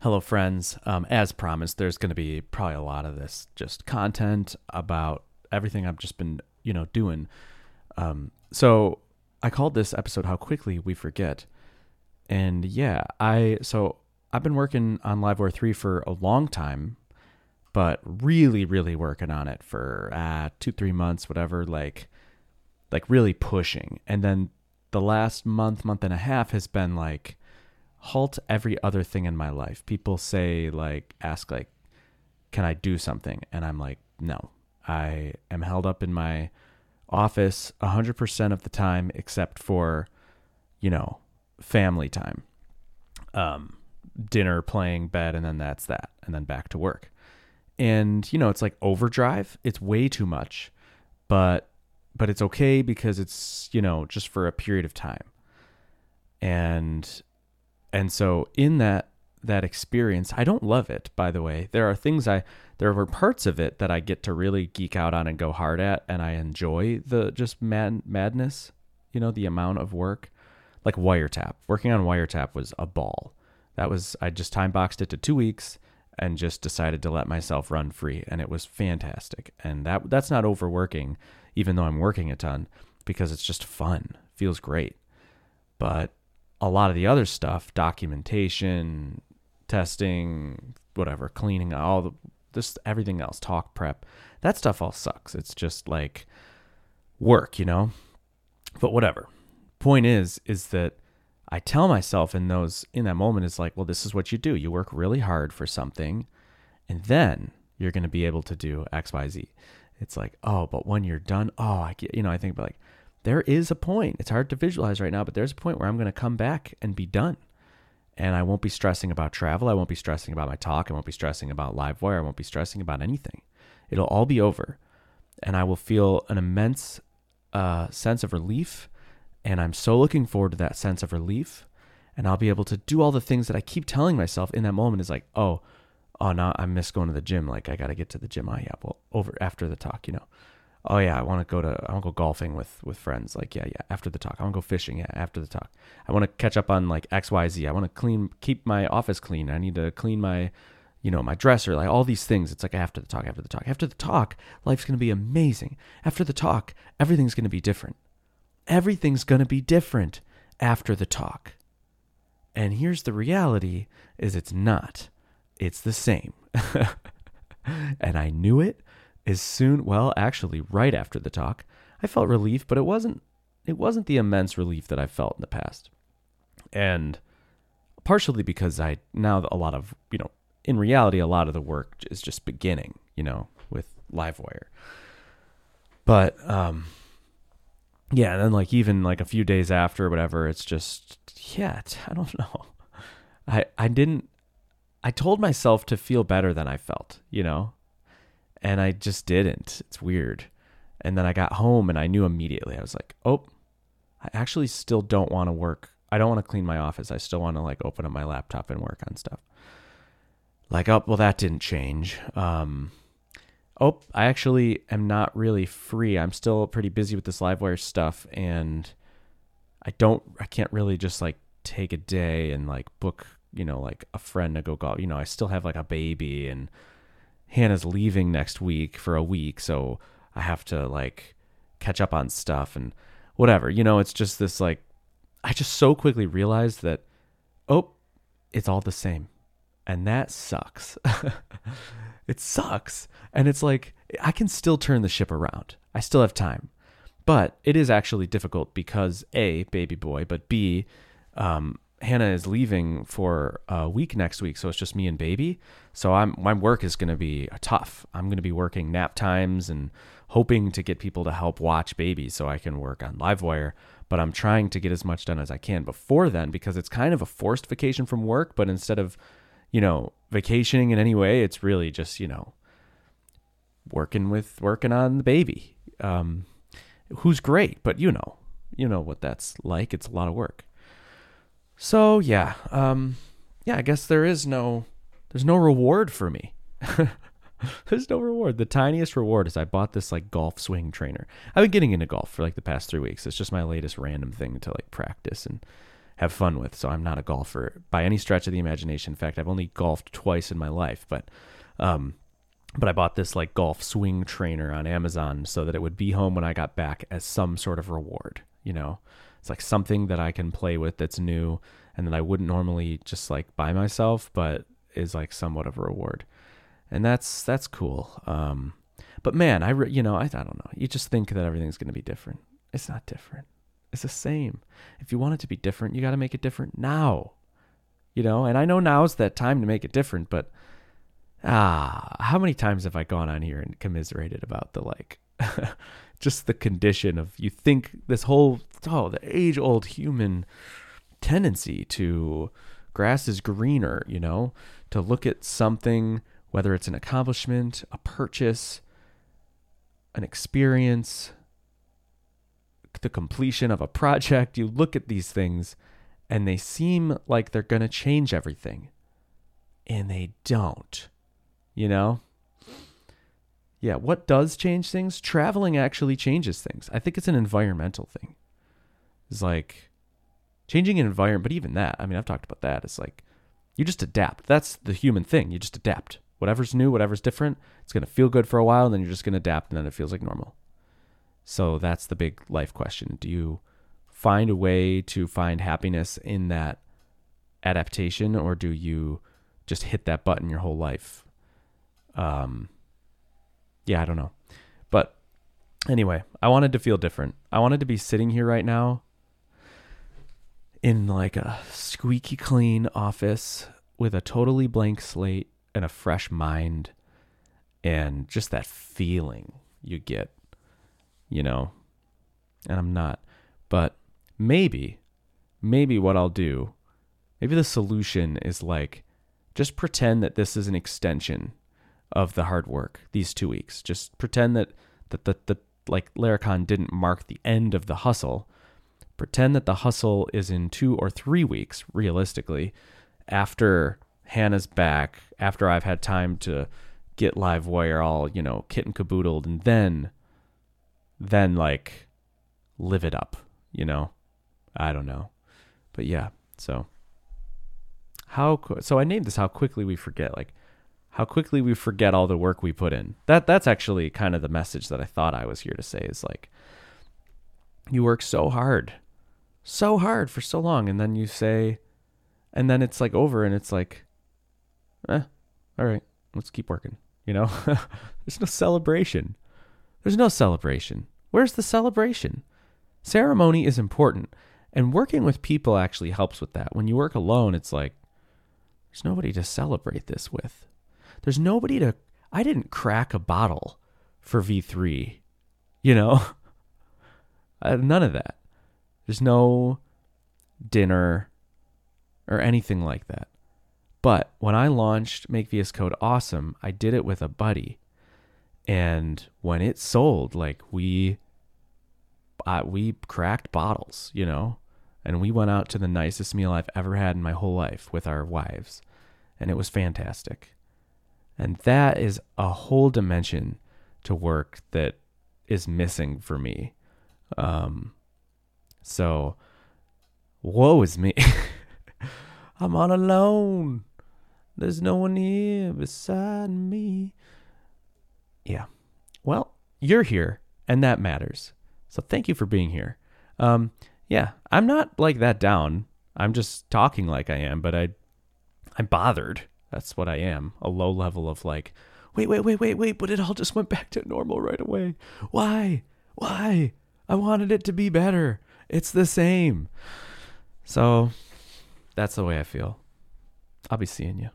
Hello, friends. Um, as promised, there's going to be probably a lot of this just content about everything I've just been, you know, doing. Um, so I called this episode "How Quickly We Forget," and yeah, I so I've been working on LiveWire three for a long time, but really, really working on it for uh, two, three months, whatever. Like, like really pushing, and then the last month, month and a half has been like halt every other thing in my life. People say like ask like can I do something? And I'm like no. I am held up in my office 100% of the time except for you know, family time. Um dinner, playing, bed and then that's that and then back to work. And you know, it's like overdrive. It's way too much. But but it's okay because it's, you know, just for a period of time. And and so in that that experience, I don't love it, by the way. There are things I there were parts of it that I get to really geek out on and go hard at and I enjoy the just mad madness, you know, the amount of work. Like wiretap. Working on wiretap was a ball. That was I just time boxed it to 2 weeks and just decided to let myself run free and it was fantastic. And that that's not overworking even though I'm working a ton because it's just fun. Feels great. But a lot of the other stuff, documentation, testing, whatever, cleaning, all the this everything else, talk prep, that stuff all sucks. It's just like work, you know? But whatever. Point is is that I tell myself in those in that moment is like, well, this is what you do. You work really hard for something and then you're going to be able to do XYZ. It's like, oh, but when you're done, oh, I get, you know, I think about like there is a point. It's hard to visualize right now, but there's a point where I'm going to come back and be done. And I won't be stressing about travel. I won't be stressing about my talk. I won't be stressing about Livewire. I won't be stressing about anything. It'll all be over. And I will feel an immense uh, sense of relief. And I'm so looking forward to that sense of relief. And I'll be able to do all the things that I keep telling myself in that moment is like, oh, oh, now I miss going to the gym. Like, I got to get to the gym. Oh, yeah, well, over after the talk, you know oh yeah, I want to go to I want to go golfing with with friends. Like yeah, yeah, after the talk. I want to go fishing. Yeah, after the talk. I want to catch up on like X Y Z. I want to clean keep my office clean. I need to clean my you know my dresser. Like all these things. It's like after the talk. After the talk. After the talk, life's gonna be amazing. After the talk, everything's gonna be different. Everything's gonna be different after the talk. And here's the reality: is it's not. It's the same. and I knew it as soon well actually right after the talk i felt relief but it wasn't it wasn't the immense relief that i felt in the past. And partially because i now a lot of you know in reality a lot of the work is just beginning you know with livewire. But um yeah and then like even like a few days after whatever it's just yeah i don't know. I i didn't i told myself to feel better than i felt you know and I just didn't. It's weird. And then I got home and I knew immediately. I was like, "Oh, I actually still don't want to work. I don't want to clean my office. I still want to like open up my laptop and work on stuff." Like, "Oh, well that didn't change." Um Oh, I actually am not really free. I'm still pretty busy with this Livewire stuff and I don't I can't really just like take a day and like book, you know, like a friend to go golf. You know, I still have like a baby and Hannah's leaving next week for a week, so I have to like catch up on stuff and whatever. You know, it's just this like I just so quickly realized that oh, it's all the same. And that sucks. it sucks. And it's like I can still turn the ship around. I still have time. But it is actually difficult because A, baby boy, but B, um, Hannah is leaving for a week next week, so it's just me and baby. So I'm my work is going to be tough. I'm going to be working nap times and hoping to get people to help watch baby so I can work on Livewire. But I'm trying to get as much done as I can before then because it's kind of a forced vacation from work. But instead of, you know, vacationing in any way, it's really just you know, working with working on the baby, um, who's great. But you know, you know what that's like. It's a lot of work. So yeah, um, yeah, I guess there is no, there's no reward for me. there's no reward. The tiniest reward is I bought this like golf swing trainer. I've been getting into golf for like the past three weeks. It's just my latest random thing to like practice and have fun with. So I'm not a golfer by any stretch of the imagination. In fact, I've only golfed twice in my life, but um, but I bought this like golf swing trainer on Amazon so that it would be home when I got back as some sort of reward. You know, it's like something that I can play with that's new and that I wouldn't normally just like buy myself, but is like somewhat of a reward. And that's that's cool. Um, but man, I re- you know I, I don't know. You just think that everything's going to be different. It's not different. It's the same. If you want it to be different, you got to make it different now. You know, and I know now's that time to make it different, but ah, how many times have I gone on here and commiserated about the like just the condition of you think this whole oh the age old human tendency to grass is greener, you know, to look at something whether it's an accomplishment, a purchase, an experience, the completion of a project, you look at these things and they seem like they're going to change everything. And they don't. You know? Yeah, what does change things? Traveling actually changes things. I think it's an environmental thing. It's like changing an environment, but even that, I mean, I've talked about that. It's like you just adapt. That's the human thing. You just adapt. Whatever's new, whatever's different, it's going to feel good for a while, and then you're just going to adapt, and then it feels like normal. So that's the big life question. Do you find a way to find happiness in that adaptation, or do you just hit that button your whole life? Um, yeah, I don't know. But anyway, I wanted to feel different. I wanted to be sitting here right now in like a squeaky clean office with a totally blank slate and a fresh mind and just that feeling you get, you know. And I'm not. But maybe, maybe what I'll do, maybe the solution is like just pretend that this is an extension of the hard work these two weeks. Just pretend that that the, the like Laracon didn't mark the end of the hustle. Pretend that the hustle is in two or three weeks, realistically, after Hannah's back, after I've had time to get Livewire all, you know, kit and caboodled, and then then like live it up, you know? I don't know. But yeah, so how so I named this how quickly we forget like how quickly we forget all the work we put in. That that's actually kind of the message that I thought I was here to say is like you work so hard. So hard for so long and then you say and then it's like over and it's like eh, all right, let's keep working, you know? There's no celebration. There's no celebration. Where's the celebration? Ceremony is important and working with people actually helps with that. When you work alone, it's like there's nobody to celebrate this with. There's nobody to. I didn't crack a bottle for V3, you know? none of that. There's no dinner or anything like that. But when I launched Make VS Code Awesome, I did it with a buddy. And when it sold, like we uh, we cracked bottles, you know, and we went out to the nicest meal I've ever had in my whole life with our wives, and it was fantastic. And that is a whole dimension to work that is missing for me. Um, so, woe is me. I'm all alone. There's no one here beside me. Yeah. Well, you're here, and that matters. So thank you for being here. Um, yeah, I'm not like that down. I'm just talking like I am, but I, I'm bothered. That's what I am. A low level of like, wait, wait, wait, wait, wait, but it all just went back to normal right away. Why? Why? I wanted it to be better. It's the same. So that's the way I feel. I'll be seeing you.